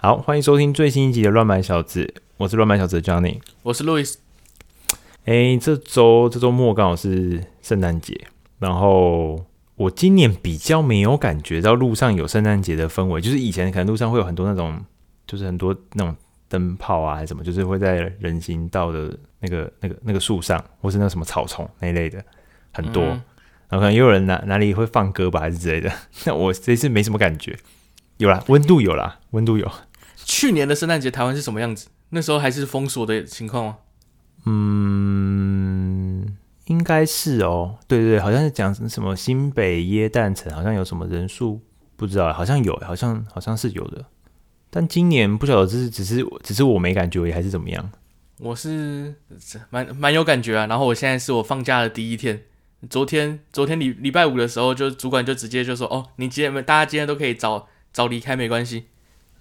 好，欢迎收听最新一集的《乱买小子》，我是乱买小子的 Johnny，我是 Louis。哎，这周这周末刚好是圣诞节，然后我今年比较没有感觉到路上有圣诞节的氛围，就是以前可能路上会有很多那种，就是很多那种灯泡啊，还是什么，就是会在人行道的那个那个那个树上，或是那什么草丛那一类的很多。嗯然后可能也有人哪哪里会放歌吧，还是之类的。那我这次没什么感觉，有啦，温度有啦，温度有。去年的圣诞节台湾是什么样子？那时候还是封锁的情况吗？嗯，应该是哦。对对对，好像是讲什么新北耶诞城，好像有什么人数不知道，好像有，好像好像是有的。但今年不晓得，只是只是只是我没感觉，还是怎么样？我是蛮蛮有感觉啊。然后我现在是我放假的第一天。昨天昨天礼礼拜五的时候，就主管就直接就说：“哦，你今天大家今天都可以早早离开，没关系，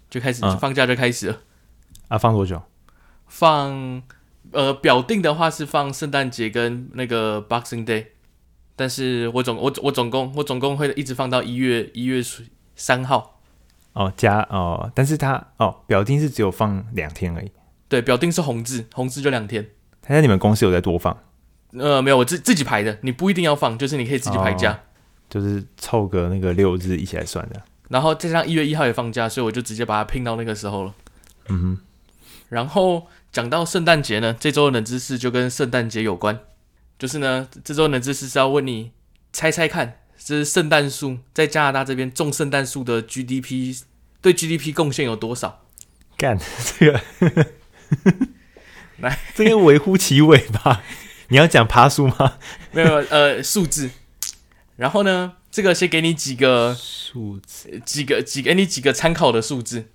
就开始、嗯、放假就开始了。”啊，放多久？放呃表定的话是放圣诞节跟那个 Boxing Day，但是我总我我总共我总共会一直放到一月一月三号。哦，加哦，但是他哦表定是只有放两天而已。对，表定是红字，红字就两天。他在你们公司有在多放？呃，没有，我自自己排的，你不一定要放，就是你可以自己排假，哦、就是凑个那个六日一起来算的。然后再加上一月一号也放假，所以我就直接把它拼到那个时候了。嗯哼。然后讲到圣诞节呢，这周的冷知识就跟圣诞节有关，就是呢，这周的冷知识是要问你猜猜看，这是圣诞树在加拿大这边种圣诞树的 GDP 对 GDP 贡献有多少？干 这个，来，这个微乎其微吧。你要讲爬树吗？没有，呃，数字。然后呢，这个先给你几个数字，几个几给你几个参考的数字。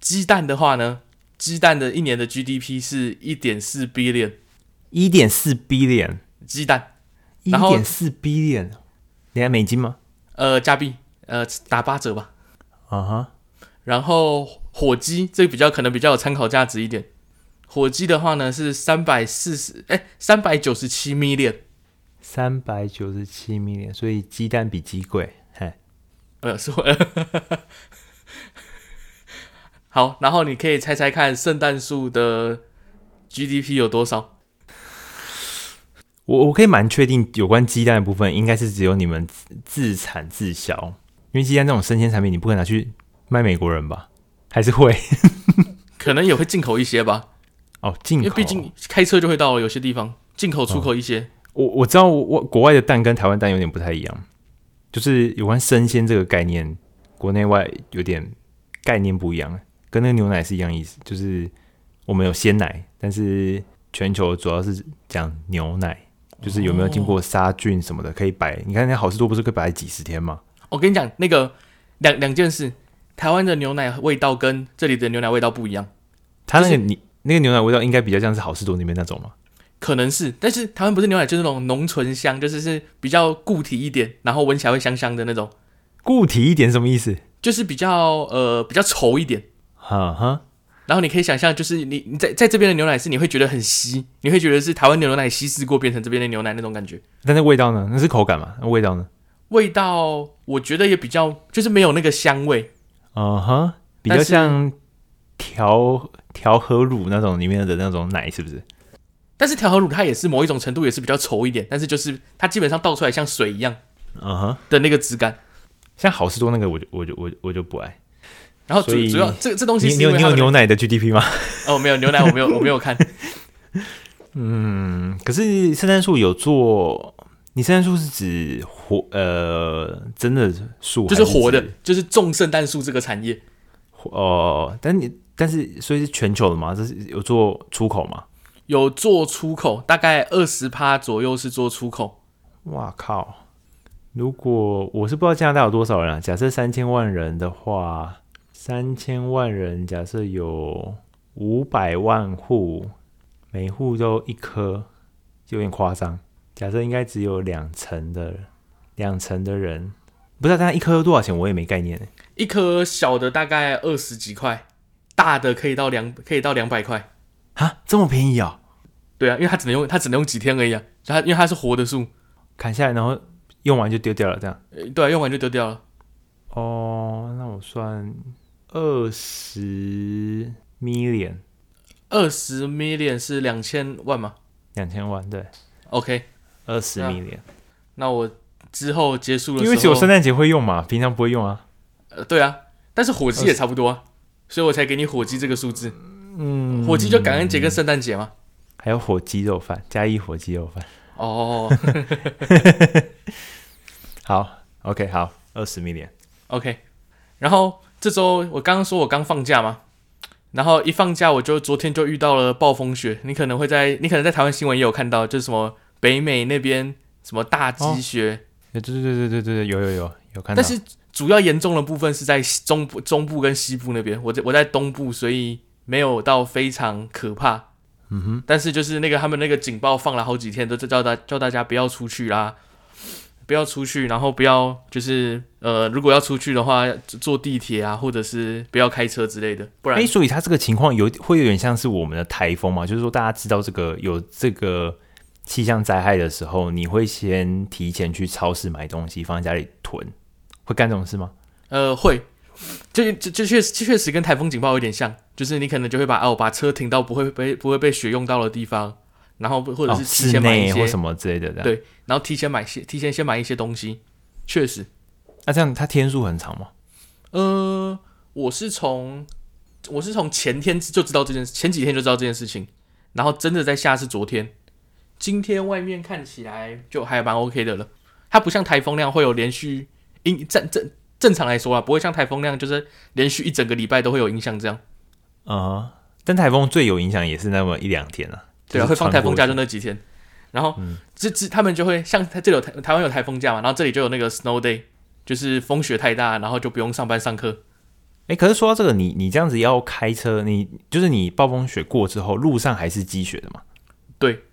鸡蛋的话呢，鸡蛋的一年的 GDP 是一点四 billion，一点四 billion 鸡蛋，一点四 billion，你还美金吗？呃，加币，呃，打八折吧。啊哈、uh。然后火鸡，这个比较可能比较有参考价值一点。火鸡的话呢是三百四十，哎，三百九十七 million，三百九十七 million，所以鸡蛋比鸡贵，嘿，呃，是我，好，然后你可以猜猜看，圣诞树的 GDP 有多少？我我可以蛮确定，有关鸡蛋的部分，应该是只有你们自产自销，因为鸡蛋这种生鲜产品，你不可能拿去卖美国人吧？还是会？可能也会进口一些吧。哦，进口，因为毕竟开车就会到了，有些地方进口、出口一些。哦、我我知道我，我国外的蛋跟台湾蛋有点不太一样，就是有关生鲜这个概念，国内外有点概念不一样，跟那个牛奶是一样意思，就是我们有鲜奶，但是全球主要是讲牛奶，就是有没有经过杀菌什么的，可以摆。你看那好事多不是可以摆几十天吗？我跟你讲，那个两两件事，台湾的牛奶味道跟这里的牛奶味道不一样，它那个你。那个牛奶味道应该比较像是好事多那边那种吗？可能是，但是台湾不是牛奶，就是那种浓醇香，就是是比较固体一点，然后闻起来会香香的那种。固体一点什么意思？就是比较呃比较稠一点。哈哈。然后你可以想象，就是你你在在这边的牛奶是你会觉得很稀，你会觉得是台湾牛奶稀释过变成这边的牛奶那种感觉。但那味道呢？那是口感嘛？那味道呢？味道我觉得也比较就是没有那个香味。嗯哼，比较像调。调和乳那种里面的那种奶是不是？但是调和乳它也是某一种程度也是比较稠一点，但是就是它基本上倒出来像水一样，嗯哼的那个质感。Uh. 像好事多那个我就我就我我就不爱。然后主主要这这东西你有你有牛奶的 GDP 吗？哦，没有牛奶，我没有我没有看。嗯，可是圣诞树有做，你圣诞树是指活呃真的树，就是活的，就是种圣诞树这个产业。哦，但你。但是，所以是全球的嘛？这是有做出口吗？有做出口，大概二十趴左右是做出口。哇靠！如果我是不知道加拿大有多少人啊？假设三千万人的话，三千万人，假设有五百万户，每户都一颗，就有点夸张。假设应该只有两成的两成的人，不知道大概一颗多少钱？我也没概念。一颗小的大概二十几块。大的可以到两，可以到两百块，啊，这么便宜啊？对啊，因为它只能用，它只能用几天而已啊。它因为它是活的树，砍下来然后用完就丢掉了，这样。对啊，用完就丢掉了。哦，那我算二十 million，二十 million 是两千万吗？两千万，对。OK，二十 million。那我之后结束了，因为只有圣诞节会用嘛，平常不会用啊。呃，对啊，但是火鸡也差不多啊，所以我才给你火鸡这个数字。嗯，火鸡就感恩节跟圣诞节嘛。还有火鸡肉饭，加一火鸡肉饭。哦。好，OK，好，二十 million，OK。然后这周我刚刚说我刚放假嘛，然后一放假我就昨天就遇到了暴风雪。你可能会在，你可能在台湾新闻也有看到，就是什么北美那边什么大积雪。对对对对对对对，有有有有看到。但是主要严重的部分是在中部、中部跟西部那边。我在我在东部，所以没有到非常可怕。嗯哼。但是就是那个他们那个警报放了好几天，都在叫大叫大家不要出去啦。不要出去，然后不要就是呃，如果要出去的话，坐地铁啊，或者是不要开车之类的，不然。哎，所以他这个情况有会有点像是我们的台风嘛？就是说，大家知道这个有这个气象灾害的时候，你会先提前去超市买东西，放在家里囤，会干这种事吗？呃，会，就就就确实确实跟台风警报有点像，就是你可能就会把哦把车停到不会被不会被雪用到的地方。然后或者是提前买一些、哦、或什么之类的，对，然后提前买些，提前先买一些东西，确实。那、啊、这样它天数很长吗？呃，我是从我是从前天就知道这件事，前几天就知道这件事情，然后真的在下是昨天，今天外面看起来就还蛮 OK 的了。它不像台风那样会有连续影正正正常来说啊，不会像台风那样就是连续一整个礼拜都会有影响这样。啊、呃，但台风最有影响也是那么一两天啊。对啊，会放台风假就那几天，然后这这、嗯、他们就会像他这里有台台湾有台风假嘛，然后这里就有那个 snow day，就是风雪太大，然后就不用上班上课。哎，可是说到这个，你你这样子要开车，你就是你暴风雪过之后，路上还是积雪的嘛？对，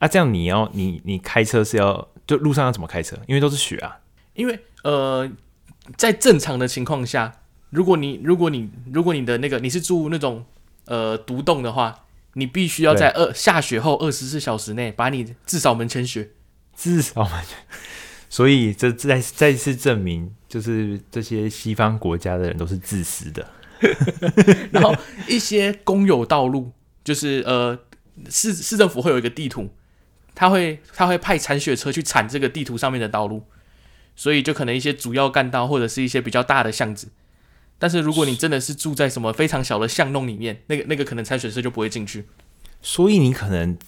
啊，这样你要你你开车是要就路上要怎么开车？因为都是雪啊。因为呃，在正常的情况下，如果你如果你如果你的那个你是住那种呃独栋的话。你必须要在二下雪后二十四小时内把你至少门前雪，至少门前。所以这再再次证明，就是这些西方国家的人都是自私的。然后一些公有道路，就是呃市市政府会有一个地图，他会他会派铲雪车去铲这个地图上面的道路，所以就可能一些主要干道或者是一些比较大的巷子。但是如果你真的是住在什么非常小的巷弄里面，那个那个可能铲雪车就不会进去。所以你可能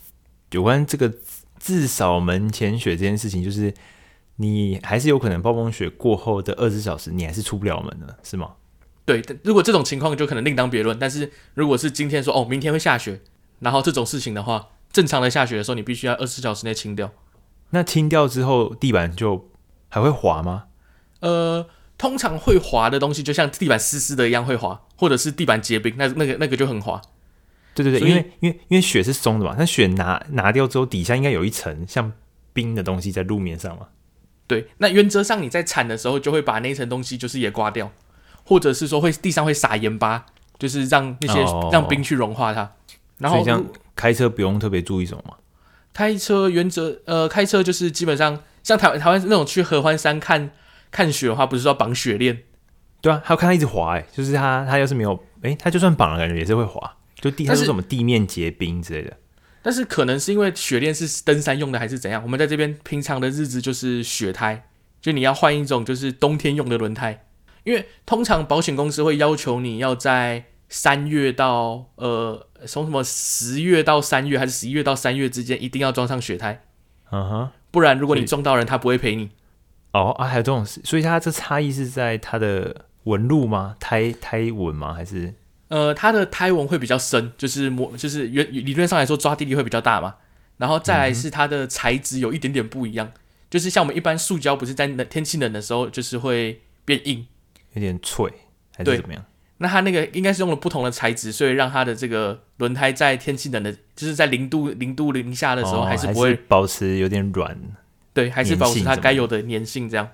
有关这个至少门前雪这件事情，就是你还是有可能暴风雪过后的二十小时，你还是出不了门的，是吗？对，如果这种情况就可能另当别论。但是如果是今天说哦，明天会下雪，然后这种事情的话，正常的下雪的时候，你必须要二十小时内清掉。那清掉之后，地板就还会滑吗？呃。通常会滑的东西，就像地板湿湿的一样会滑，或者是地板结冰，那那个那个就很滑。对对对，因为因为因为雪是松的嘛，那雪拿拿掉之后，底下应该有一层像冰的东西在路面上嘛。对，那原则上你在铲的时候，就会把那一层东西就是也刮掉，或者是说会地上会撒盐巴，就是让那些、哦、让冰去融化它。然后这样开车不用特别注意什么吗？开车原则呃，开车就是基本上像台台湾那种去合欢山看。看雪的话，不是说绑雪链？对啊，还有看它一直滑，哎，就是它，它要是没有，哎、欸，它就算绑了，感觉也是会滑，就地它是什么地面结冰之类的。但是可能是因为雪链是登山用的，还是怎样？我们在这边平常的日子就是雪胎，就你要换一种就是冬天用的轮胎，因为通常保险公司会要求你要在三月到呃从什么十月到三月还是十一月到三月之间一定要装上雪胎，嗯哼，不然如果你撞到人，他不会赔你。哦啊，还有这种事，所以它这差异是在它的纹路吗？胎胎纹吗？还是呃，它的胎纹会比较深，就是模，就是原理论上来说抓地力会比较大嘛。然后再来是它的材质有一点点不一样，嗯、就是像我们一般塑胶不是在冷天气冷的时候就是会变硬，有点脆，还是怎么样？那它那个应该是用了不同的材质，所以让它的这个轮胎在天气冷的，就是在零度零度零下的时候还是不会、保持有点软。对，还是保持它该有的粘性，这样。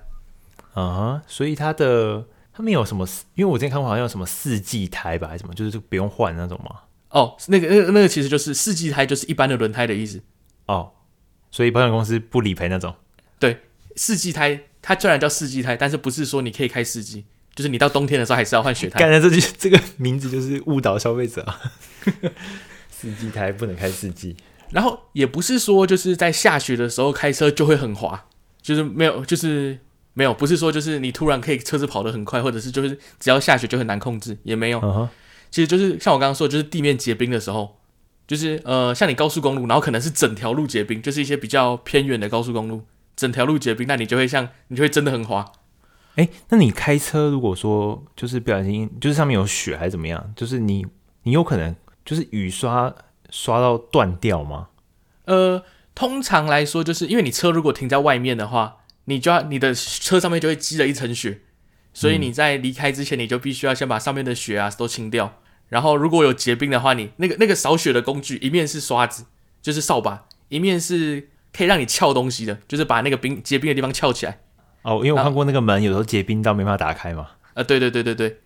啊、uh-huh, 所以它的它没有什么，因为我之前看过好像有什么四季胎吧，还是什么，就是就不用换那种嘛。哦，那个那个那个其实就是四季胎，就是一般的轮胎的意思。哦，所以保险公司不理赔那种。对，四季胎它虽然叫四季胎，但是不是说你可以开四季，就是你到冬天的时候还是要换雪胎。刚才这句这个名字就是误导消费者啊！四季胎不能开四季。然后也不是说就是在下雪的时候开车就会很滑，就是没有，就是没有，不是说就是你突然可以车子跑得很快，或者是就是只要下雪就很难控制，也没有。Uh huh. 其实就是像我刚刚说，就是地面结冰的时候，就是呃，像你高速公路，然后可能是整条路结冰，就是一些比较偏远的高速公路，整条路结冰，那你就会像你就会真的很滑。哎，那你开车如果说就是不小心，就是上面有雪还是怎么样，就是你你有可能就是雨刷刷到断掉吗？呃，通常来说，就是因为你车如果停在外面的话，你就要你的车上面就会积了一层雪。所以你在离开之前，你就必须要先把上面的雪啊都清掉。然后如果有结冰的话，你那个那个扫雪的工具，一面是刷子，就是扫把，一面是可以让你撬东西的，就是把那个冰结冰的地方撬起来。哦，因为我看过那个门有时候结冰到没办法打开嘛。啊，对对对对对。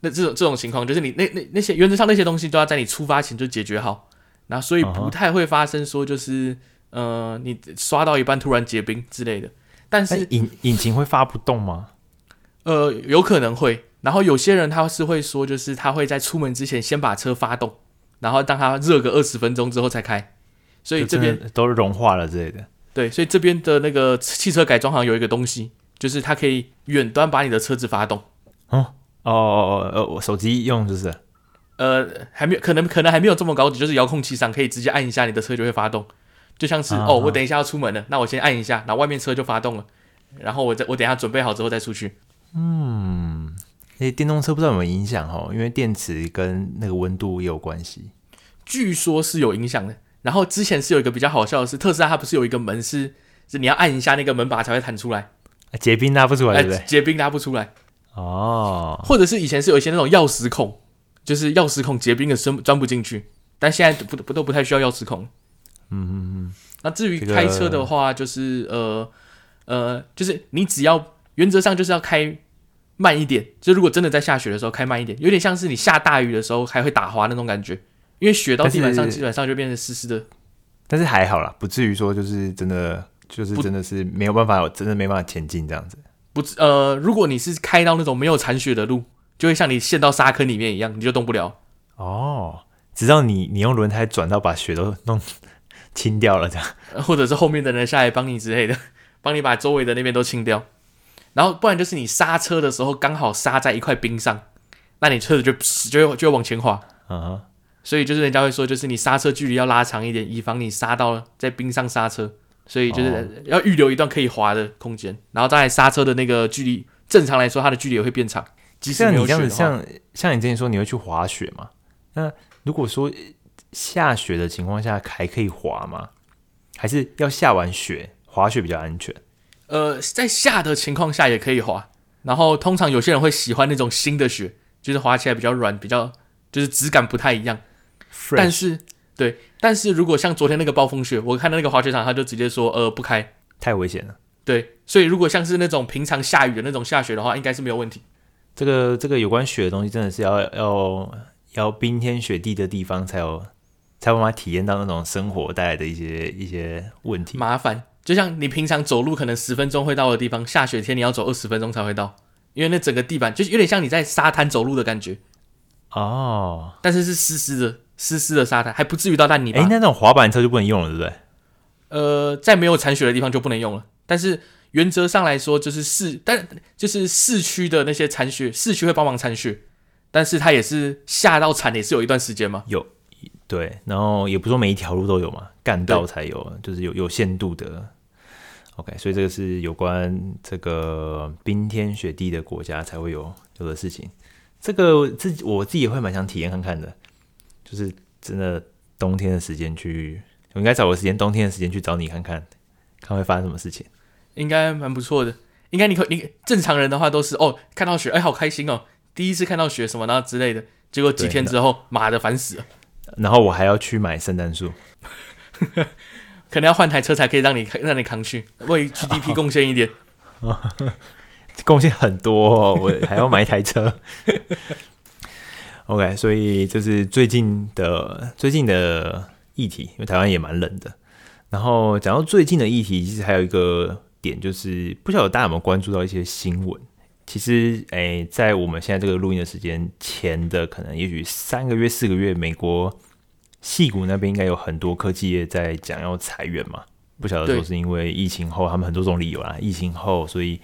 那这种这种情况，就是你那那那些原则上那些东西都要在你出发前就解决好。那所以不太会发生说就是呃你刷到一半突然结冰之类的。但是引引擎会发不动吗？呃，有可能会。然后有些人他是会说，就是他会在出门之前先把车发动，然后让它热个二十分钟之后才开。所以这边都融化了之类的。对，所以这边的那个汽车改装行有一个东西，就是它可以远端把你的车子发动。哦哦哦哦，我手机用就是？呃，还没有，可能可能还没有这么高级，就是遥控器上可以直接按一下，你的车就会发动。就像是、啊、哦，我等一下要出门了，那我先按一下，那外面车就发动了，然后我再我等一下准备好之后再出去。嗯，诶，电动车不知道有没有影响哦？因为电池跟那个温度也有关系。据说是有影响的。然后之前是有一个比较好笑的是，特斯拉它不是有一个门是，是你要按一下那个门把才会弹出来，结冰拉不出来，对不对？结冰拉不出来。哦。或者是以前是有一些那种钥匙孔，就是钥匙孔结冰的钻钻不进去，但现在不不都不太需要钥匙孔。嗯嗯嗯。那至于开车的话，就是、这个、呃呃，就是你只要。原则上就是要开慢一点，就如果真的在下雪的时候开慢一点，有点像是你下大雨的时候还会打滑那种感觉，因为雪到地板上基本上就变成湿湿的。但是还好啦，不至于说就是真的就是真的是没有办法，真的没办法前进这样子。不，呃，如果你是开到那种没有残雪的路，就会像你陷到沙坑里面一样，你就动不了。哦，直到你你用轮胎转到把雪都弄清掉了这样，或者是后面的人下来帮你之类的，帮你把周围的那边都清掉。然后不然就是你刹车的时候刚好刹在一块冰上，那你车子就就会就会往前滑。嗯、uh，huh. 所以就是人家会说，就是你刹车距离要拉长一点，以防你刹到了在冰上刹车。所以就是要预留一段可以滑的空间，然后再刹车的那个距离，正常来说它的距离也会变长。即使你这样子，像像你之前说你会去滑雪嘛？那如果说下雪的情况下还可以滑吗？还是要下完雪滑雪比较安全？呃，在下的情况下也可以滑，然后通常有些人会喜欢那种新的雪，就是滑起来比较软，比较就是质感不太一样。Fresh. 但是，对，但是如果像昨天那个暴风雪，我看到那个滑雪场，他就直接说，呃，不开，太危险了。对，所以如果像是那种平常下雨的那种下雪的话，应该是没有问题。这个这个有关雪的东西，真的是要要要冰天雪地的地方才有，才有办法体验到那种生活带来的一些一些问题，麻烦。就像你平常走路可能十分钟会到的地方，下雪天你要走二十分钟才会到，因为那整个地板就是有点像你在沙滩走路的感觉哦，但是是湿湿的，湿湿的沙滩，还不至于到烂泥巴。哎，那种滑板车就不能用了，对不对？呃，在没有铲雪的地方就不能用了，但是原则上来说，就是市，但就是市区的那些铲雪，市区会帮忙铲雪，但是它也是下到铲也是有一段时间嘛，有，对，然后也不说每一条路都有嘛，干道才有，就是有有限度的。OK，所以这个是有关这个冰天雪地的国家才会有有的事情。这个自己我自己也会蛮想体验看看的，就是真的冬天的时间去，我应该找个时间冬天的时间去找你看看，看会发生什么事情。应该蛮不错的。应该你可你正常人的话都是哦，看到雪哎好开心哦，第一次看到雪什么然后之类的，结果几天之后妈的烦死了。然后我还要去买圣诞树。可能要换台车才可以让你让你扛去，为 GDP 贡献一点，贡献、哦、很多、哦，我还要买一台车。OK，所以这是最近的最近的议题，因为台湾也蛮冷的。然后讲到最近的议题，其实还有一个点，就是不晓得大家有没有关注到一些新闻，其实，诶，在我们现在这个录音的时间前的，可能也许三个月、四个月，美国戏谷那边应该有很多科技业在讲要裁员嘛。不晓得说是因为疫情后，他们很多种理由啦。疫情后，所以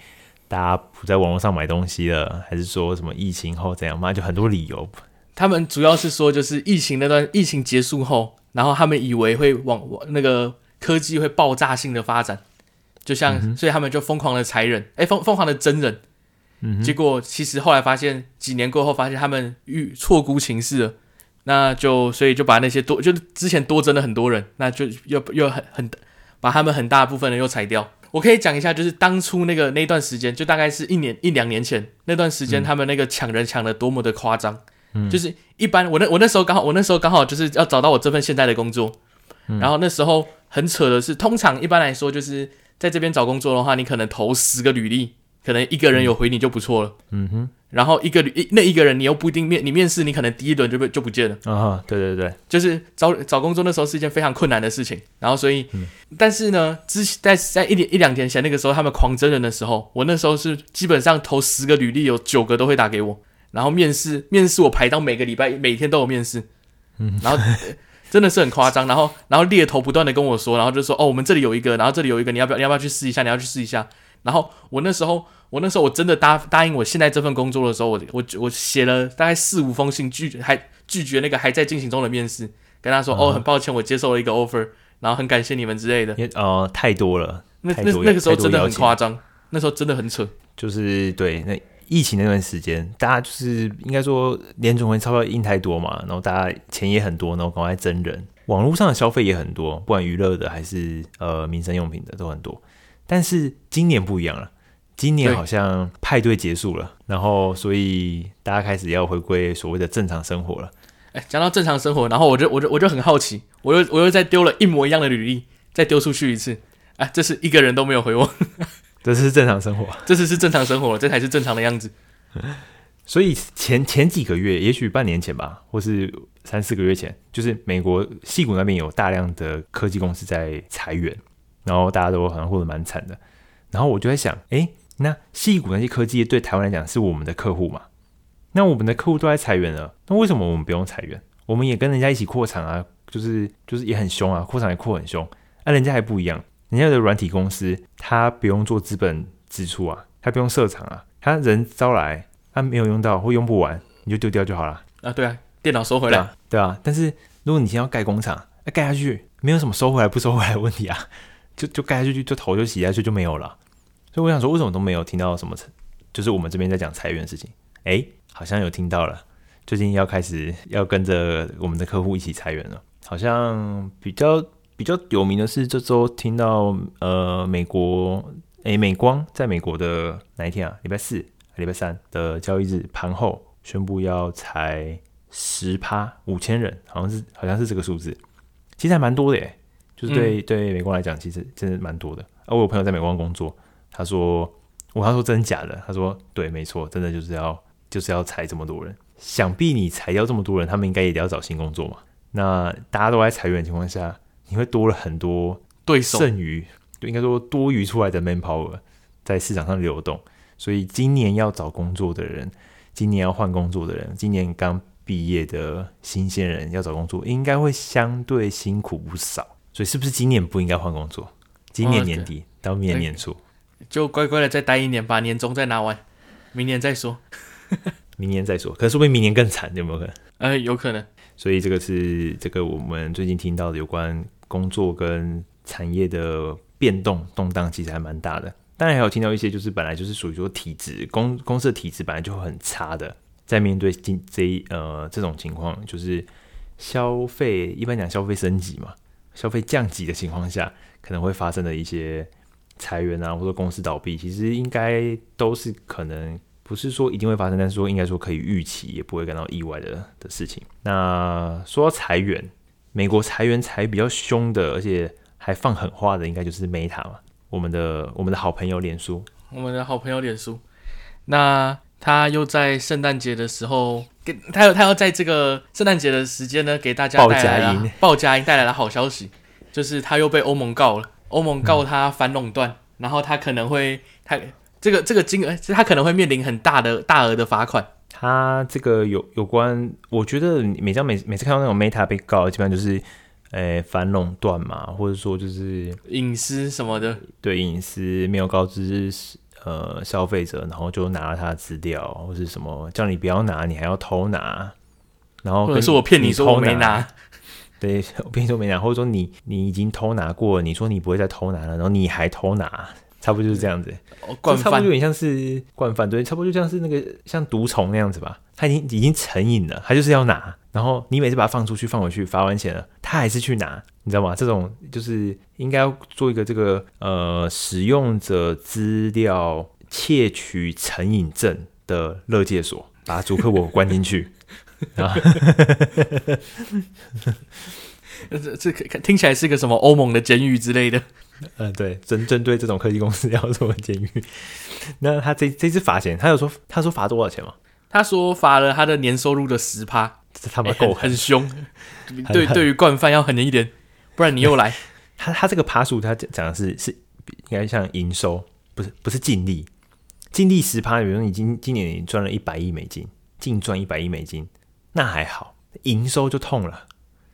大家不在网络上买东西了，还是说什么疫情后怎样嘛？就很多理由。他们主要是说，就是疫情那段疫情结束后，然后他们以为会往往那个科技会爆炸性的发展，就像、嗯、所以他们就疯狂的裁人，哎，疯疯狂的真人。嗯，结果其实后来发现，几年过后发现他们遇错估情势了，那就所以就把那些多，就是之前多增了很多人，那就又又很很把他们很大部分人又裁掉。我可以讲一下，就是当初那个那段时间，就大概是一年一两年前那段时间，他们那个抢人抢的多么的夸张。嗯，就是一般我那我那时候刚好我那时候刚好就是要找到我这份现在的工作，嗯，然后那时候很扯的是，通常一般来说就是在这边找工作的话，你可能投十个履历。可能一个人有回你就不错了，嗯哼，然后一个一那一个人你又不一定面你面试你可能第一轮就被就不见了。啊，对对对，就是找找工作那时候是一件非常困难的事情，然后所以，嗯、但是呢，之前在在一点一两天前那个时候他们狂真人的时候，我那时候是基本上投十个履历有九个都会打给我，然后面试面试我排到每个礼拜每天都有面试，嗯，然后 真的是很夸张，然后然后猎头不断的跟我说，然后就说哦我们这里有一个，然后这里有一个，你要不要你要不要去试一下，你要去试一下。然后我那时候，我那时候我真的答答应我现在这份工作的时候，我我我写了大概四五封信拒绝，还拒绝那个还在进行中的面试，跟他说、嗯、哦，很抱歉，我接受了一个 offer，然后很感谢你们之类的。呃，太多了，那那那个时候真的很夸张，那时候真的很扯。就是对那疫情那段时间，大家就是应该说联总会钞票印太多嘛，然后大家钱也很多，然后赶快增人，网络上的消费也很多，不管娱乐的还是呃民生用品的都很多。但是今年不一样了，今年好像派对结束了，然后所以大家开始要回归所谓的正常生活了。哎，讲到正常生活，然后我就我就我就很好奇，我又我又再丢了一模一样的履历，再丢出去一次，哎，这是一个人都没有回我，这是正常生活，这次是正常生活，这才是正常的样子。所以前前几个月，也许半年前吧，或是三四个月前，就是美国戏谷那边有大量的科技公司在裁员。然后大家都好像过得蛮惨的，然后我就在想，哎，那戏谷那些科技对台湾来讲是我们的客户嘛？那我们的客户都在裁员了，那为什么我们不用裁员？我们也跟人家一起扩厂啊，就是就是也很凶啊，扩厂也扩很凶，那、啊、人家还不一样，人家的软体公司他不用做资本支出啊，他不用设厂啊，他人招来，他没有用到或用不完，你就丢掉就好了啊，对啊，电脑收回来，对啊，对啊，但是如果你先要盖工厂，那盖下去没有什么收回来不收回来的问题啊。就就盖下去，就头就洗下去就没有了。所以我想说，为什么都没有听到什么？就是我们这边在讲裁员的事情。哎，好像有听到了，最近要开始要跟着我们的客户一起裁员了。好像比较比较有名的是，这周听到呃，美国哎，美光在美国的哪一天啊？礼拜四、礼拜三的交易日盘后宣布要裁十趴五千人，好像是好像是这个数字，其实还蛮多的耶。就是对对美光来讲，其实真的蛮多的。而、啊、我有朋友在美光工作，他说我他说真的假的？他说对，没错，真的就是要就是要裁这么多人。想必你裁掉这么多人，他们应该也得要找新工作嘛。那大家都在裁员的情况下，你会多了很多对剩余，就应该说多余出来的 manpower 在市场上流动。所以今年要找工作的人，今年要换工作的人，今年刚毕业的新鲜人要找工作，应该会相对辛苦不少。所以是不是今年不应该换工作？今年年底到明年年初，就乖乖的再待一年，把年终再拿完，明年再说。明年再说，可是说不定明年更惨，有没有可能？呃，有可能。所以这个是这个我们最近听到的有关工作跟产业的变动动荡，其实还蛮大的。当然还有听到一些就是本来就是属于说体质公公司的体质本来就很差的，在面对今这一呃这种情况，就是消费一般讲消费升级嘛。消费降级的情况下，可能会发生的一些裁员啊，或者公司倒闭，其实应该都是可能，不是说一定会发生，但是说应该说可以预期，也不会感到意外的的事情。那说到裁员，美国裁员裁比较凶的，而且还放狠话的，应该就是 Meta 嘛，我们的我们的好朋友脸书，我们的好朋友脸书。那他又在圣诞节的时候，给他又他要在这个圣诞节的时间呢，给大家带来了报佳音带来了好消息，就是他又被欧盟告了，欧盟告他反垄断，嗯、然后他可能会他这个这个金额，他可能会面临很大的大额的罚款。他这个有有关，我觉得每张每每次看到那种 Meta 被告，基本上就是，诶反垄断嘛，或者说就是隐私什么的，对隐私没有告知呃消费者，然后就拿了他的资料，或是什么叫你不要拿，你还要偷拿，然后或者是我骗你说我没拿，对，我骗你说没拿，或者说你你已经偷拿过了，你说你不会再偷拿了，然后你还偷拿。差不多就是这样子，差不多有点像是惯犯，对，差不多就像是那个像毒虫那样子吧。他已经已经成瘾了，他就是要拿，然后你每次把它放出去、放回去，罚完钱了，他还是去拿，你知道吗？这种就是应该要做一个这个呃使用者资料窃取成瘾症的勒戒所，把主客我关进去。这这听起来是个什么欧盟的监狱之类的。嗯，对，针针对这种科技公司要做监狱。那他这这次罚钱，他有说他说罚多少钱吗？他说罚了他的年收入的十趴，这他妈够、欸、很凶。对，对于惯犯要狠一点，不然你又来。他他这个趴数，他讲讲的是是应该像营收，不是不是净利，净利十趴。比如说你今今年你赚了一百亿美金，净赚一百亿美金，那还好，营收就痛了。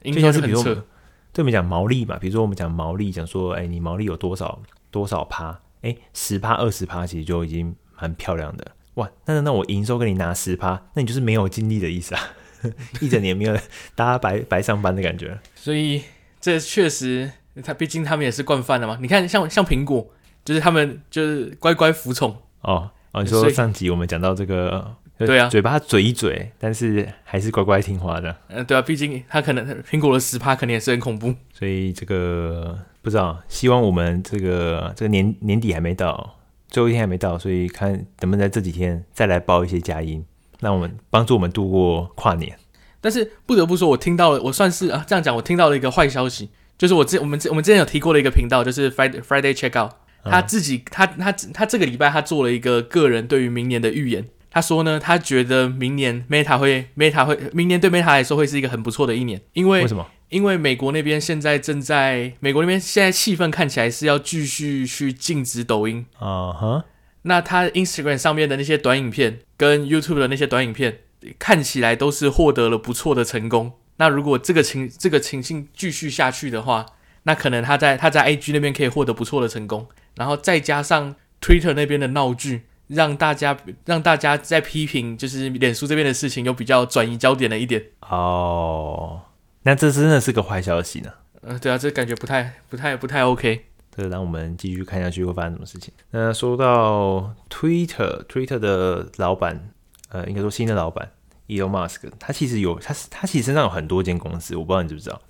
营收是很扯。对我们讲毛利嘛，比如说我们讲毛利，讲说，哎，你毛利有多少多少趴？哎，十趴、二十趴，其实就已经蛮漂亮的。哇，那那我营收跟你拿十趴，那你就是没有精力的意思啊，一整年没有大家白白上班的感觉。所以这确实，他毕竟他们也是惯犯了嘛。你看像，像像苹果，就是他们就是乖乖服从。哦哦，你说上集我们讲到这个。对啊，嘴巴嘴一嘴，但是还是乖乖听话的。嗯，对啊，毕竟他可能苹果的十趴肯定也是很恐怖。所以这个不知道，希望我们这个这个年年底还没到，最后一天还没到，所以看能不能在这几天再来报一些佳音，让我们帮助我们度过跨年。但是不得不说，我听到了，我算是啊这样讲，我听到了一个坏消息，就是我之我们之我们之前有提过的一个频道，就是 Friday Friday Checkout，他自己、嗯、他他他这个礼拜他做了一个个人对于明年的预言。他说呢，他觉得明年 Meta 会 Meta 会明年对 Meta 来说会是一个很不错的一年，因为为什么？因为美国那边现在正在美国那边现在气氛看起来是要继续去禁止抖音啊哈。Uh huh. 那他 Instagram 上面的那些短影片跟 YouTube 的那些短影片看起来都是获得了不错的成功。那如果这个情这个情境继续下去的话，那可能他在他在 IG 那边可以获得不错的成功，然后再加上 Twitter 那边的闹剧。让大家让大家在批评，就是脸书这边的事情，又比较转移焦点了一点。哦，那这真的是个坏消息呢。嗯、呃，对啊，这感觉不太、不太、不太 OK。这让我们继续看下去会发生什么事情。那说到 Twitter，Twitter 的老板，呃，应该说新的老板 Elon Musk，他其实有，他他其实身上有很多间公司，我不知道你知不知道，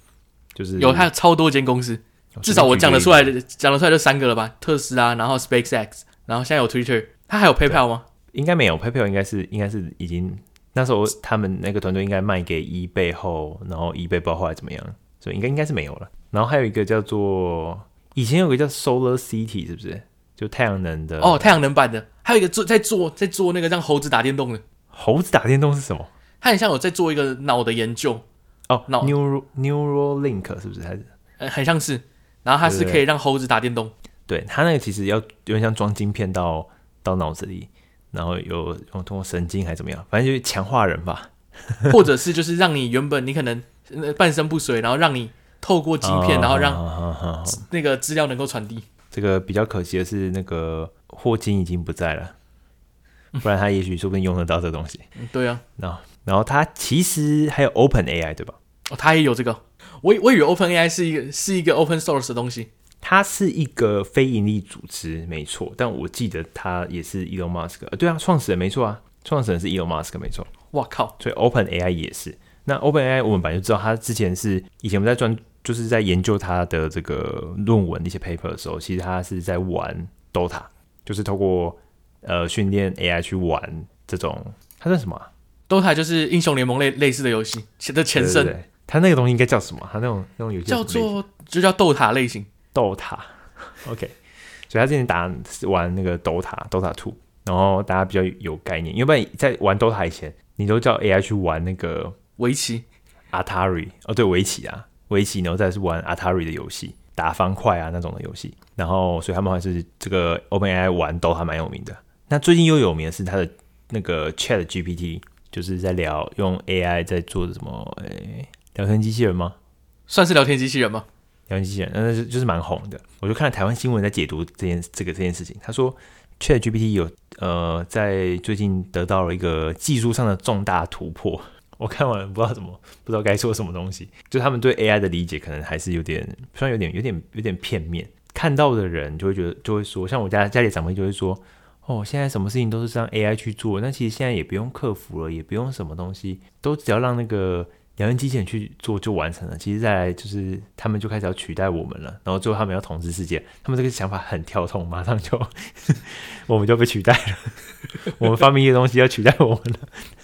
就是有他有超多间公司，至少我讲得出来的，讲得出来就三个了吧？特斯拉，然后 SpaceX，然后现在有 Twitter。他还有 PayPal 吗？应该没有，PayPal 应该是应该是已经那时候他们那个团队应该卖给 eBay 后，然后 eBay 不知道后来怎么样，所以应该应该是没有了。然后还有一个叫做以前有个叫 Solar City，是不是？就太阳能的哦，太阳能板的。还有一个做在做在做那个让猴子打电动的。猴子打电动是什么？他很像有在做一个脑的研究哦，脑 Neural neural link 是不是？还是呃很像是，然后它是可以让猴子打电动。对，它那个其实要有点像装晶片到。到脑子里，然后有用通过神经还是怎么样，反正就是强化人吧，或者是就是让你原本你可能半身不遂，然后让你透过晶片，然后让那个资料能够传递。这个比较可惜的是，那个霍金已经不在了，不然他也许说不定用得到这东西。对啊，然后然后他其实还有 Open AI 对吧？哦，他也有这个，我我以为 Open AI 是一个是一个 Open Source 的东西。它是一个非盈利组织，没错，但我记得他也是 Elon Musk，呃，对啊，创始人没错啊，创始人是 Elon Musk，没错。哇靠！所以 Open AI 也是。那 Open AI 我们本来就知道，他之前是以前我们在专就是在研究他的这个论文一些 paper 的时候，其实他是在玩 Dota，就是透过呃训练 AI 去玩这种，它算什么啊？Dota 就是英雄联盟类类似的游戏的前身。对对对，它那个东西应该叫什么？它那种那种游戏叫做就叫斗塔类型。斗塔，OK，所以他之前打玩那个斗塔，Dota Two，然后大家比较有概念，因为不然在玩斗塔以前，你都叫 AI 去玩那个围棋，Atari，哦对，围棋啊，围棋，然后再是玩 Atari 的游戏，打方块啊那种的游戏，然后所以他们还是这个 OpenAI 玩 DOTA 蛮有名的，那最近又有名的是他的那个 Chat GPT，就是在聊用 AI 在做的什么？诶、欸，聊天机器人吗？算是聊天机器人吗？聊天机器人，那就就是蛮红的。我就看了台湾新闻在解读这件这个这件事情，他说 Chat GPT 有呃在最近得到了一个技术上的重大突破。我看完了不知道怎么，不知道该说什么东西。就他们对 AI 的理解可能还是有点，虽然有点有点有点片面。看到的人就会觉得就会说，像我家家里长辈就会说。哦，现在什么事情都是让 AI 去做，那其实现在也不用客服了，也不用什么东西，都只要让那个聊天机器人去做就完成了。其实再来就是他们就开始要取代我们了，然后最后他们要统治世界，他们这个想法很跳痛，马上就 我们就被取代了，我们发明一些东西要取代我们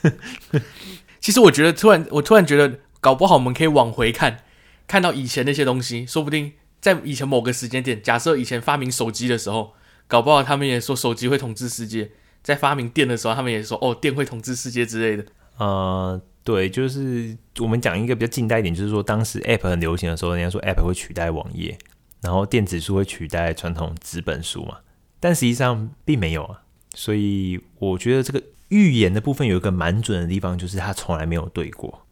了。其实我觉得突然，我突然觉得，搞不好我们可以往回看，看到以前那些东西，说不定在以前某个时间点，假设以前发明手机的时候。搞不好他们也说手机会统治世界，在发明电的时候，他们也说哦，电会统治世界之类的。呃，对，就是我们讲一个比较近代一点，就是说当时 App 很流行的时候，人家说 App 会取代网页，然后电子书会取代传统纸本书嘛，但实际上并没有啊。所以我觉得这个预言的部分有一个蛮准的地方，就是它从来没有对过。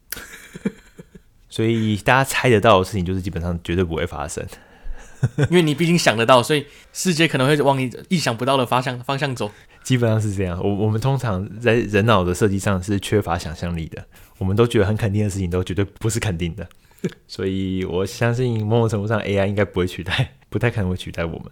所以大家猜得到的事情，就是基本上绝对不会发生。因为你毕竟想得到，所以世界可能会往你意想不到的方向方向走。基本上是这样。我我们通常在人脑的设计上是缺乏想象力的。我们都觉得很肯定的事情，都绝对不是肯定的。所以我相信某种程度上，AI 应该不会取代，不太可能会取代我们。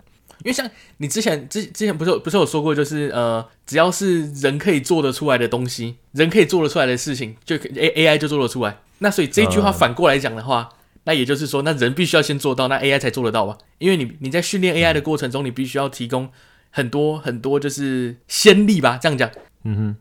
因为像你之前之之前不是不是有说过，就是呃，只要是人可以做得出来的东西，人可以做得出来的事情，就 A AI 就做得出来。那所以这句话反过来讲的话。嗯那也就是说，那人必须要先做到，那 AI 才做得到吧？因为你你在训练 AI 的过程中，你必须要提供很多很多就是先例吧，这样讲，嗯哼，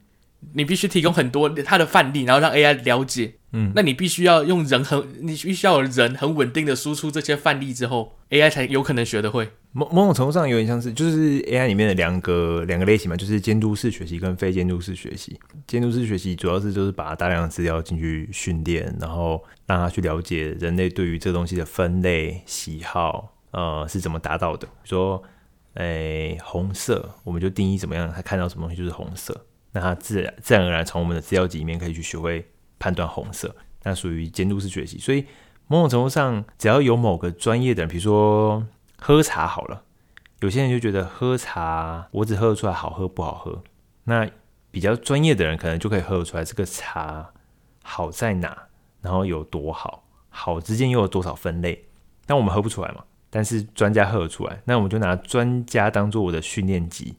你必须提供很多它的范例，然后让 AI 了解。嗯，那你必须要用人很，你必须要有人很稳定的输出这些范例之后，AI 才有可能学得会。某某种程度上有点像是，就是 AI 里面的两个两个类型嘛，就是监督式学习跟非监督式学习。监督式学习主要是就是把大量的资料进去训练，然后让他去了解人类对于这东西的分类喜好，呃，是怎么达到的。说，诶、红色，我们就定义怎么样，他看到什么东西就是红色，那他自然自然而然从我们的资料集里面可以去学会。判断红色，那属于监督式学习。所以某种程度上，只要有某个专业的人，比如说喝茶好了，有些人就觉得喝茶我只喝得出来好喝不好喝。那比较专业的人可能就可以喝得出来这个茶好在哪，然后有多好，好之间又有多少分类。但我们喝不出来嘛，但是专家喝得出来，那我们就拿专家当做我的训练集，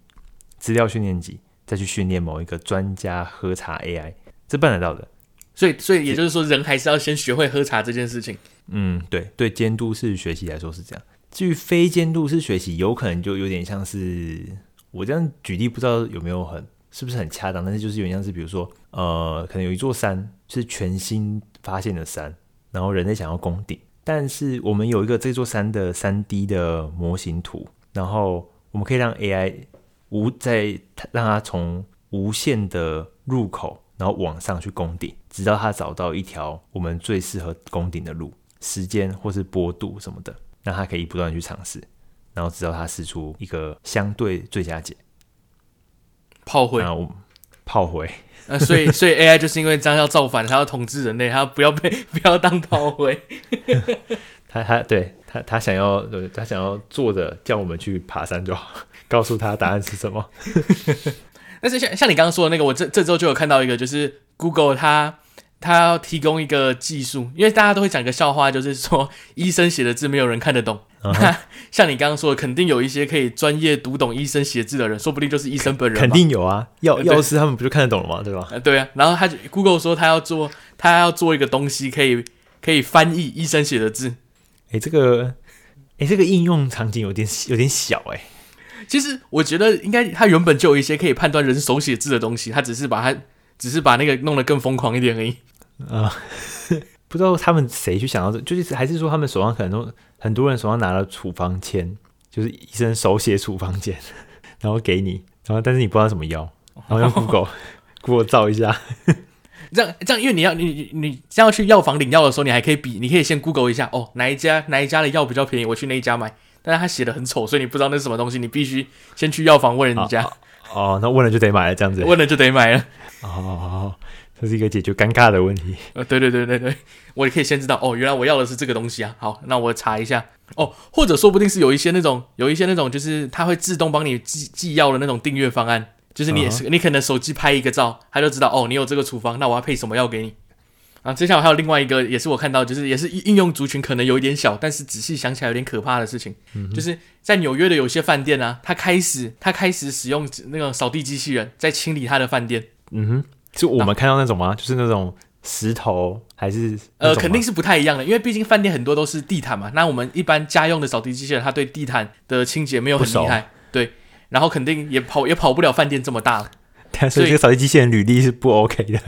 资料训练集，再去训练某一个专家喝茶 AI，这办得到的。所以，所以也就是说，人还是要先学会喝茶这件事情。嗯，对，对，监督式学习来说是这样。至于非监督式学习，有可能就有点像是我这样举例，不知道有没有很是不是很恰当？但是就是有点像是，比如说，呃，可能有一座山是全新发现的山，然后人类想要攻顶，但是我们有一个这座山的三 D 的模型图，然后我们可以让 AI 无在让它从无限的入口。然后往上去攻顶，直到它找到一条我们最适合攻顶的路，时间或是坡度什么的，那它可以不断去尝试，然后直到它试出一个相对最佳解。炮灰，炮灰。那所以，所以 AI 就是因为这样要造反，他要统治人类，他不要被 不要当炮灰。他他对他他想要对他想要坐着，叫我们去爬山就好，告诉他答案是什么。但是像像你刚刚说的那个，我这这周就有看到一个，就是 Google 它它要提供一个技术，因为大家都会讲一个笑话，就是说 医生写的字没有人看得懂。Uh huh. 像你刚刚说的，肯定有一些可以专业读懂医生写字的人，说不定就是医生本人。肯定有啊，药药师他们不就看得懂了吗？对吧？对啊。然后他就 Google 说他要做他要做一个东西，可以可以翻译医生写的字。哎，这个哎这个应用场景有点有点小哎。其实我觉得应该，他原本就有一些可以判断人手写字的东西，他只是把它，只是把那个弄得更疯狂一点而已。啊、呃，不知道他们谁去想到这，就是还是说他们手上可能都很多人手上拿了处方签，就是医生手写处方签，然后给你，然后但是你不知道什么药，然后用 Google Google 照一下。这样这样，因为你要你你你这样去药房领药的时候，你还可以比，你可以先 Google 一下哦，哪一家哪一家的药比较便宜，我去那一家买。但是他写的很丑，所以你不知道那是什么东西，你必须先去药房问人家。哦，那问了就得买了，这样子。问了就得买了。哦，这是一个解决尴尬的问题。呃，对对对对对，我也可以先知道哦，原来我要的是这个东西啊。好，那我查一下。哦，或者说不定是有一些那种，有一些那种，就是它会自动帮你寄寄药的那种订阅方案，就是你、uh huh. 你可能手机拍一个照，它就知道哦，你有这个处方，那我要配什么药给你。啊，接下来还有另外一个，也是我看到，就是也是应用族群可能有一点小，但是仔细想起来有点可怕的事情，嗯、就是在纽约的有些饭店啊，他开始他开始使用那个扫地机器人在清理他的饭店。嗯哼，是我们看到那种吗？啊、就是那种石头还是？呃，肯定是不太一样的，因为毕竟饭店很多都是地毯嘛。那我们一般家用的扫地机器人，它对地毯的清洁没有很厉害，对，然后肯定也跑也跑不了饭店这么大。所以这个扫地机器人履历是不 OK 的。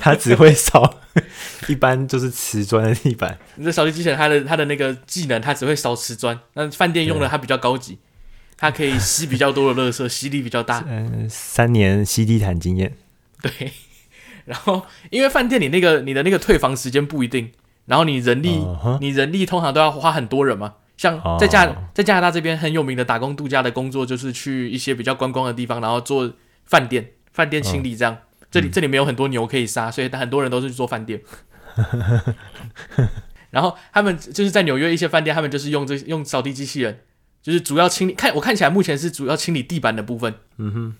它只会扫，一般就是瓷砖的地板。你这扫地机器人，它的它的那个技能，它只会扫瓷砖。那饭店用的它比较高级，它可以吸比较多的垃圾，吸力比较大。嗯，三年吸地毯经验。对。然后，因为饭店里那个你的那个退房时间不一定，然后你人力，uh huh. 你人力通常都要花很多人嘛。像在加、uh huh. 在加拿大这边很有名的打工度假的工作，就是去一些比较观光的地方，然后做饭店饭店清理这样。Uh huh. 这里这里没有很多牛可以杀，所以很多人都是去做饭店。然后他们就是在纽约一些饭店，他们就是用这用扫地机器人，就是主要清理。看我看起来目前是主要清理地板的部分。嗯哼，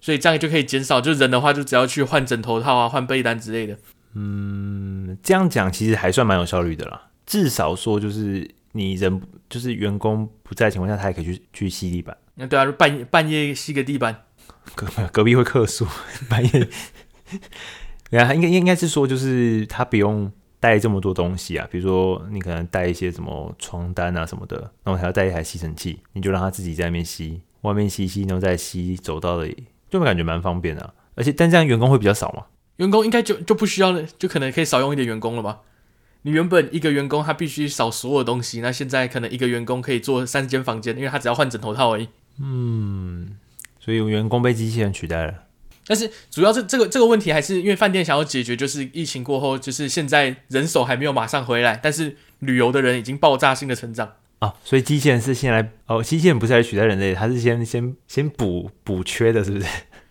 所以这样就可以减少，就人的话就只要去换枕头套啊、换被单之类的。嗯，这样讲其实还算蛮有效率的啦。至少说就是你人就是员工不在的情况下，他也可以去去吸地板。那对啊，半夜半夜吸个地板。隔隔壁会客诉，半夜，然后应该应该是说，就是他不用带这么多东西啊，比如说你可能带一些什么床单啊什么的，然后还要带一台吸尘器，你就让他自己在那边吸，外面吸吸，然后再吸走到的，就感觉蛮方便的啊。而且，但这样员工会比较少嘛？员工应该就就不需要了，就可能可以少用一点员工了吧？你原本一个员工他必须扫所有东西，那现在可能一个员工可以做三间房间，因为他只要换枕头套而已。嗯。所以员工被机器人取代了，但是主要是这个这个问题还是因为饭店想要解决，就是疫情过后，就是现在人手还没有马上回来，但是旅游的人已经爆炸性的成长啊，所以机器人是先来哦，机器人不是来取代人类，它是先先先补补缺的，是不是？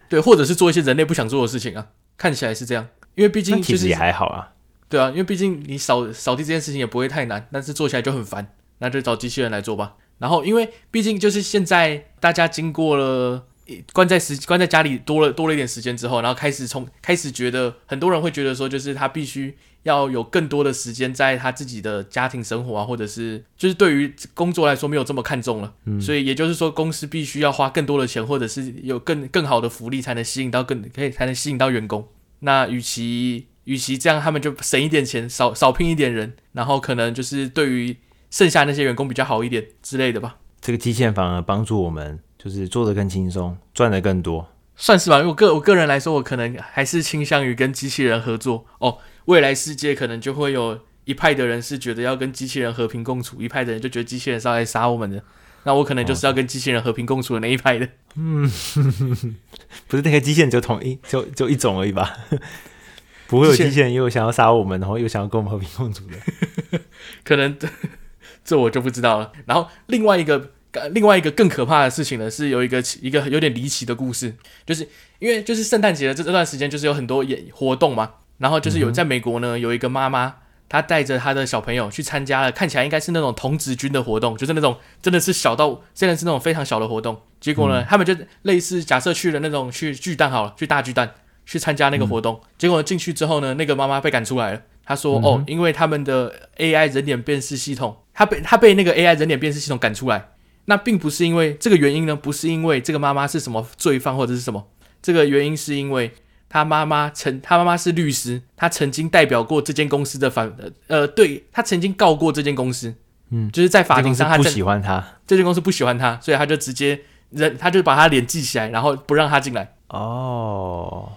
对，或者是做一些人类不想做的事情啊，看起来是这样，因为毕竟其实也还好啊，对啊，因为毕竟你扫扫地这件事情也不会太难，但是做起来就很烦，那就找机器人来做吧。然后因为毕竟就是现在大家经过了。关在时关在家里多了多了一点时间之后，然后开始从开始觉得很多人会觉得说，就是他必须要有更多的时间在他自己的家庭生活啊，或者是就是对于工作来说没有这么看重了。嗯，所以也就是说，公司必须要花更多的钱，或者是有更更好的福利，才能吸引到更可以才能吸引到员工。那与其与其这样，他们就省一点钱，少少聘一点人，然后可能就是对于剩下那些员工比较好一点之类的吧。这个机器人反而帮助我们。就是做的更轻松，赚的更多，算是吧。因为我个我个人来说，我可能还是倾向于跟机器人合作哦。未来世界可能就会有一派的人是觉得要跟机器人和平共处，一派的人就觉得机器人是要来杀我们的。那我可能就是要跟机器人和平共处的那一派的。嗯，不是那个机器人就统一就就一种而已吧？不会有机器人又想要杀我们，然后又想要跟我们和平共处的？可能这我就不知道了。然后另外一个。另外一个更可怕的事情呢，是有一个一个有点离奇的故事，就是因为就是圣诞节的这这段时间，就是有很多演活动嘛，然后就是有在美国呢，有一个妈妈，她带着她的小朋友去参加了，看起来应该是那种童子军的活动，就是那种真的是小到现在是那种非常小的活动，结果呢，他们就类似假设去了那种去巨蛋好了，去大巨蛋去参加那个活动，结果进去之后呢，那个妈妈被赶出来了，她说哦，因为他们的 AI 人脸辨识系统，她被她被那个 AI 人脸辨识系统赶出来。那并不是因为这个原因呢，不是因为这个妈妈是什么罪犯或者是什么，这个原因是因为他妈妈曾，他妈妈是律师，他曾经代表过这间公司的反，呃，对，他曾经告过这间公司，嗯，就是在法庭上他不喜欢他，这间公司不喜欢他，所以他就直接人，他就把他脸记起来，然后不让他进来。哦，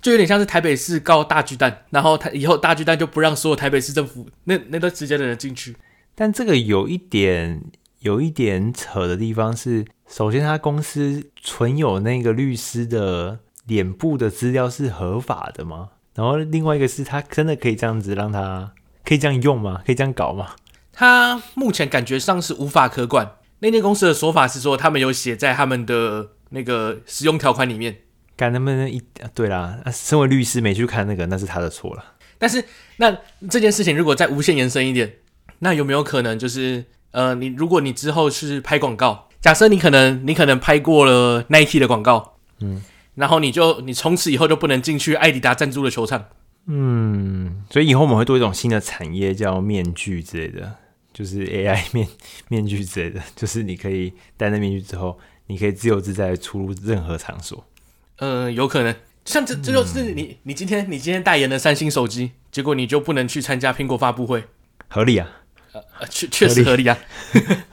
就有点像是台北市告大巨蛋，然后他以后大巨蛋就不让所有台北市政府那那段时间的人进去。但这个有一点。有一点扯的地方是，首先他公司存有那个律师的脸部的资料是合法的吗？然后另外一个是他真的可以这样子让他可以这样用吗？可以这样搞吗？他目前感觉上是无法可管。那间公司的说法是说，他们有写在他们的那个使用条款里面。看能不能一对啦，身为律师没去看那个，那是他的错了。但是那这件事情如果再无限延伸一点，那有没有可能就是呃，你如果你之后是拍广告，假设你可能你可能拍过了 Nike 的广告，嗯，然后你就你从此以后就不能进去艾迪达赞助的球场。嗯，所以以后我们会多一种新的产业叫面具之类的，就是 AI 面面具之类的，就是你可以戴那面具之后，你可以自由自在出入任何场所。呃，有可能，像这这就是你、嗯、你今天你今天代言的三星手机，结果你就不能去参加苹果发布会，合理啊？呃，确确实合理啊，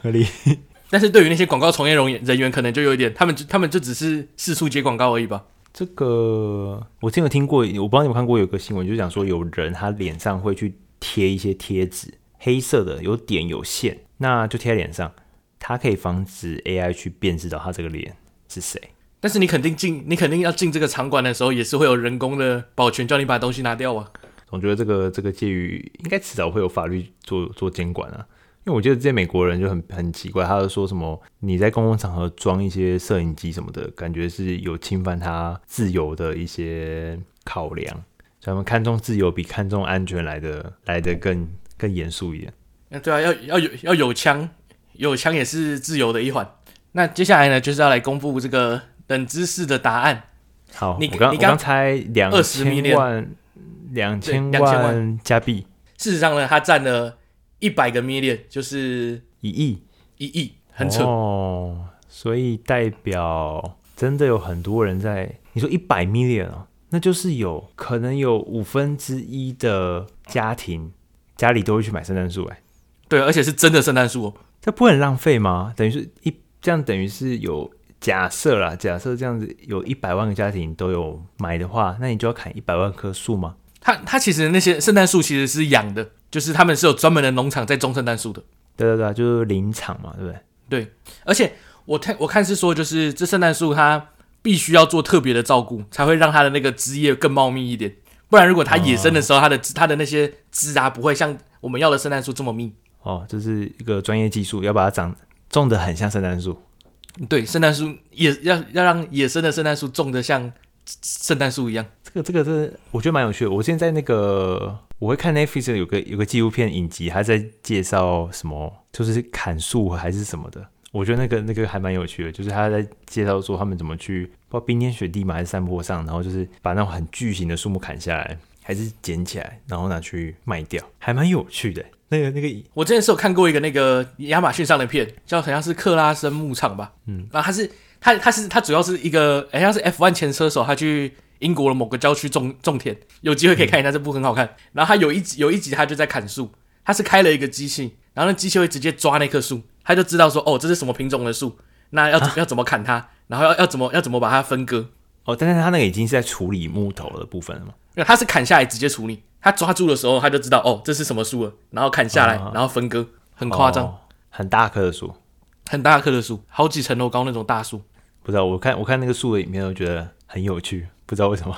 合理。但是对于那些广告从业人员人员，可能就有一点，他们就他们就只是四处接广告而已吧。这个我之前有听过，我不知道你有看过有个新闻，就是讲说有人他脸上会去贴一些贴纸，黑色的有点有线，那就贴在脸上，它可以防止 AI 去辨识到他这个脸是谁。但是你肯定进，你肯定要进这个场馆的时候，也是会有人工的保全叫你把东西拿掉啊。总觉得这个这个介于应该迟早会有法律做做监管啊。因为我觉得这些美国人就很很奇怪，他就说什么你在公共场合装一些摄影机什么的，感觉是有侵犯他自由的一些考量，所以他们看重自由比看重安全来的来的更更严肃一点。嗯，对啊，要要有要有枪，有枪也是自由的一环。那接下来呢，就是要来公布这个。冷知识的答案。好，你刚我刚才两千万，两千万加币。事实上呢，它占了一百个 million，就是一亿，一亿，很扯哦。所以代表真的有很多人在。你说一百 million 哦，那就是有可能有五分之一的家庭家里都会去买圣诞树，哎，对，而且是真的圣诞树哦。这不会很浪费吗？等于是一这样，等于是有。假设啦，假设这样子有一百万个家庭都有买的话，那你就要砍一百万棵树吗？他他其实那些圣诞树其实是养的，就是他们是有专门的农场在种圣诞树的。对对对，就是林场嘛，对不对？对，而且我看我看是说，就是这圣诞树它必须要做特别的照顾，才会让它的那个枝叶更茂密一点。不然如果它野生的时候，它的它的那些枝啊不会像我们要的圣诞树这么密。哦，这是一个专业技术，要把它长种的很像圣诞树。对，圣诞树也要要让野生的圣诞树种的像圣诞树一样。这个这个这个，我觉得蛮有趣的。我现在那个我会看 Netflix 有个有个纪录片影集，还在介绍什么，就是砍树还是什么的。我觉得那个那个还蛮有趣的，就是他在介绍说他们怎么去，不知道冰天雪地嘛，还是山坡上，然后就是把那种很巨型的树木砍下来，还是捡起来，然后拿去卖掉，还蛮有趣的。那个那个，我之前是有看过一个那个亚马逊上的片，叫好像是克拉森牧场吧，嗯，然后他是他他是他主要是一个，好像是 F1 前车手，他去英国的某个郊区种种田，有机会可以看一下这部很好看。然后他有一集有一集他就在砍树，他是开了一个机器，然后那机器会直接抓那棵树，他就知道说哦这是什么品种的树，那要要怎么砍它，然后要要怎么要怎么把它分割。哦，但是他那个已经是在处理木头的部分了吗？他是砍下来直接处理。他抓住的时候，他就知道哦，这是什么树了，然后砍下来，然后分割，很夸张，哦，很大棵的树，很大棵的树，好几层楼高那种大树。不知道，我看我看那个树的影片，我觉得很有趣，不知道为什么。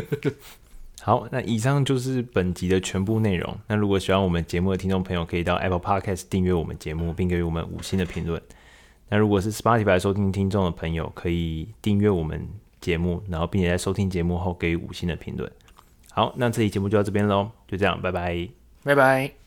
好，那以上就是本集的全部内容。那如果喜欢我们节目的听众朋友，可以到 Apple Podcast 订阅我们节目，并给予我们五星的评论。那如果是 Spotify 收听听众的朋友，可以订阅我们节目，然后并且在收听节目后给予五星的评论。好，那这期节目就到这边喽，就这样，拜拜，拜拜。